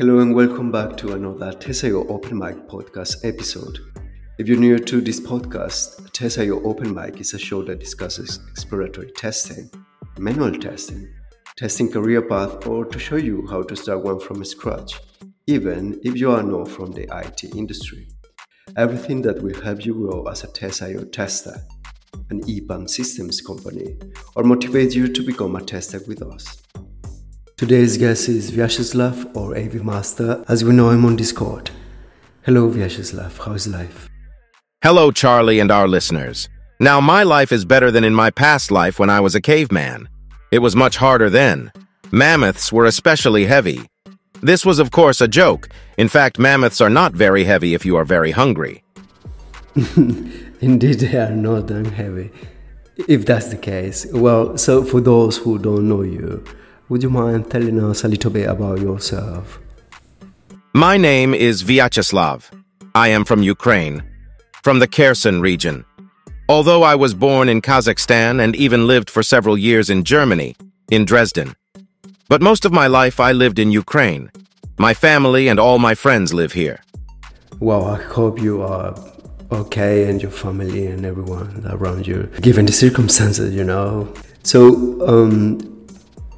Hello and welcome back to another Test IO Open Mic podcast episode. If you're new to this podcast, Test IO Open Mic is a show that discusses exploratory testing, manual testing, testing career path, or to show you how to start one from scratch, even if you are not from the IT industry. Everything that will help you grow as a Test IO tester, an EPAM systems company, or motivate you to become a tester with us. Today's guest is Vyacheslav or AV Master, as we know him on Discord. Hello, Vyacheslav. How's life? Hello, Charlie and our listeners. Now, my life is better than in my past life when I was a caveman. It was much harder then. Mammoths were especially heavy. This was, of course, a joke. In fact, mammoths are not very heavy if you are very hungry. Indeed, they are not that heavy. If that's the case. Well, so for those who don't know you, would you mind telling us a little bit about yourself? My name is Vyacheslav. I am from Ukraine, from the Kherson region. Although I was born in Kazakhstan and even lived for several years in Germany, in Dresden. But most of my life I lived in Ukraine. My family and all my friends live here. Well, I hope you are okay and your family and everyone around you, given the circumstances, you know. So, um,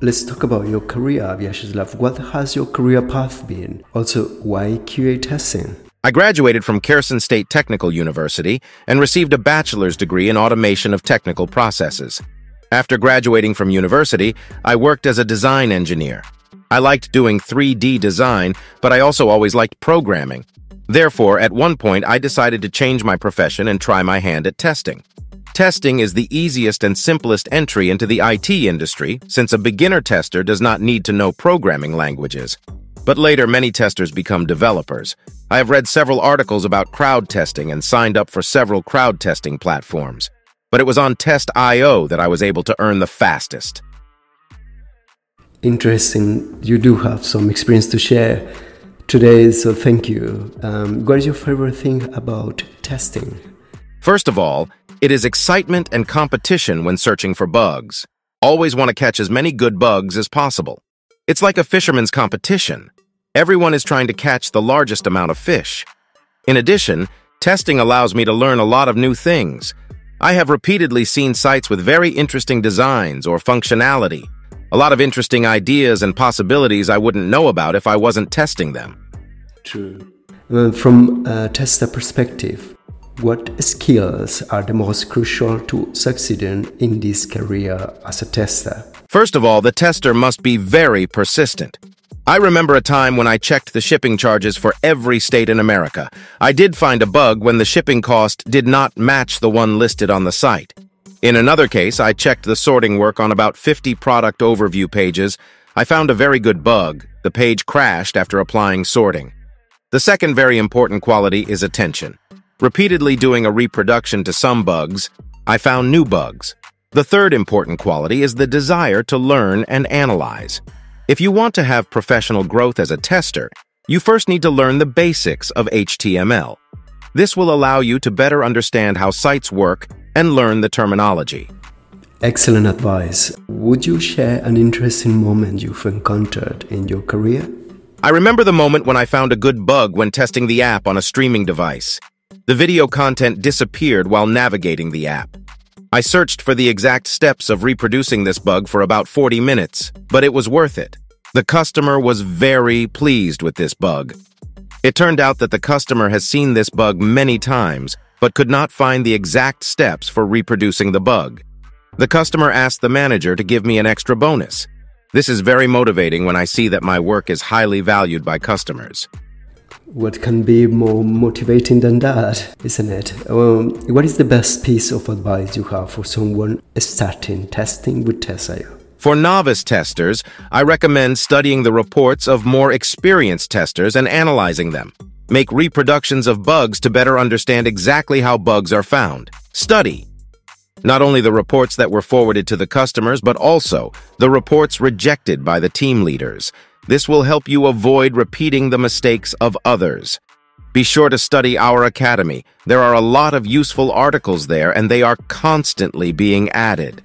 Let's talk about your career, Vyacheslav. What has your career path been? Also, why QA testing? I graduated from Kherson State Technical University and received a bachelor's degree in automation of technical processes. After graduating from university, I worked as a design engineer. I liked doing 3D design, but I also always liked programming. Therefore, at one point, I decided to change my profession and try my hand at testing. Testing is the easiest and simplest entry into the IT industry since a beginner tester does not need to know programming languages. But later, many testers become developers. I have read several articles about crowd testing and signed up for several crowd testing platforms. But it was on Test.io that I was able to earn the fastest. Interesting. You do have some experience to share today, so thank you. Um, what is your favorite thing about testing? First of all, it is excitement and competition when searching for bugs. Always want to catch as many good bugs as possible. It's like a fisherman's competition. Everyone is trying to catch the largest amount of fish. In addition, testing allows me to learn a lot of new things. I have repeatedly seen sites with very interesting designs or functionality. A lot of interesting ideas and possibilities I wouldn't know about if I wasn't testing them. True. from a tester perspective, what skills are the most crucial to succeeding in this career as a tester? First of all, the tester must be very persistent. I remember a time when I checked the shipping charges for every state in America. I did find a bug when the shipping cost did not match the one listed on the site. In another case, I checked the sorting work on about 50 product overview pages. I found a very good bug. The page crashed after applying sorting. The second very important quality is attention. Repeatedly doing a reproduction to some bugs, I found new bugs. The third important quality is the desire to learn and analyze. If you want to have professional growth as a tester, you first need to learn the basics of HTML. This will allow you to better understand how sites work and learn the terminology. Excellent advice. Would you share an interesting moment you've encountered in your career? I remember the moment when I found a good bug when testing the app on a streaming device. The video content disappeared while navigating the app. I searched for the exact steps of reproducing this bug for about 40 minutes, but it was worth it. The customer was very pleased with this bug. It turned out that the customer has seen this bug many times, but could not find the exact steps for reproducing the bug. The customer asked the manager to give me an extra bonus. This is very motivating when I see that my work is highly valued by customers. What can be more motivating than that, isn't it? Um, what is the best piece of advice you have for someone starting testing with Test IO? For novice testers, I recommend studying the reports of more experienced testers and analyzing them. Make reproductions of bugs to better understand exactly how bugs are found. Study. Not only the reports that were forwarded to the customers, but also the reports rejected by the team leaders. This will help you avoid repeating the mistakes of others. Be sure to study our academy. There are a lot of useful articles there, and they are constantly being added.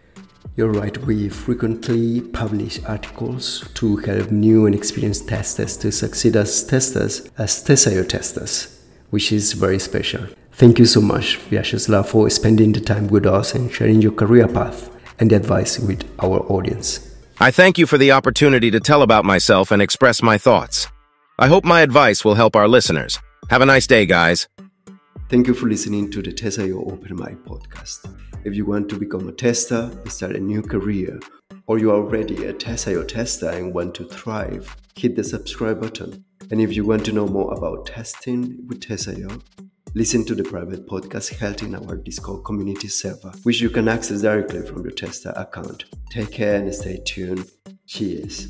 You're right, we frequently publish articles to help new and experienced testers to succeed as testers, as Test IO testers, which is very special. Thank you so much, Vyacheslav, for spending the time with us and sharing your career path and advice with our audience. I thank you for the opportunity to tell about myself and express my thoughts. I hope my advice will help our listeners. Have a nice day, guys. Thank you for listening to the Test IO Open Mic podcast. If you want to become a tester, start a new career, or you are already a Test IO tester and want to thrive, hit the subscribe button. And if you want to know more about testing with Test IO, listen to the private podcast held in our Discord community server, which you can access directly from your tester account. Take care and stay tuned. Cheers.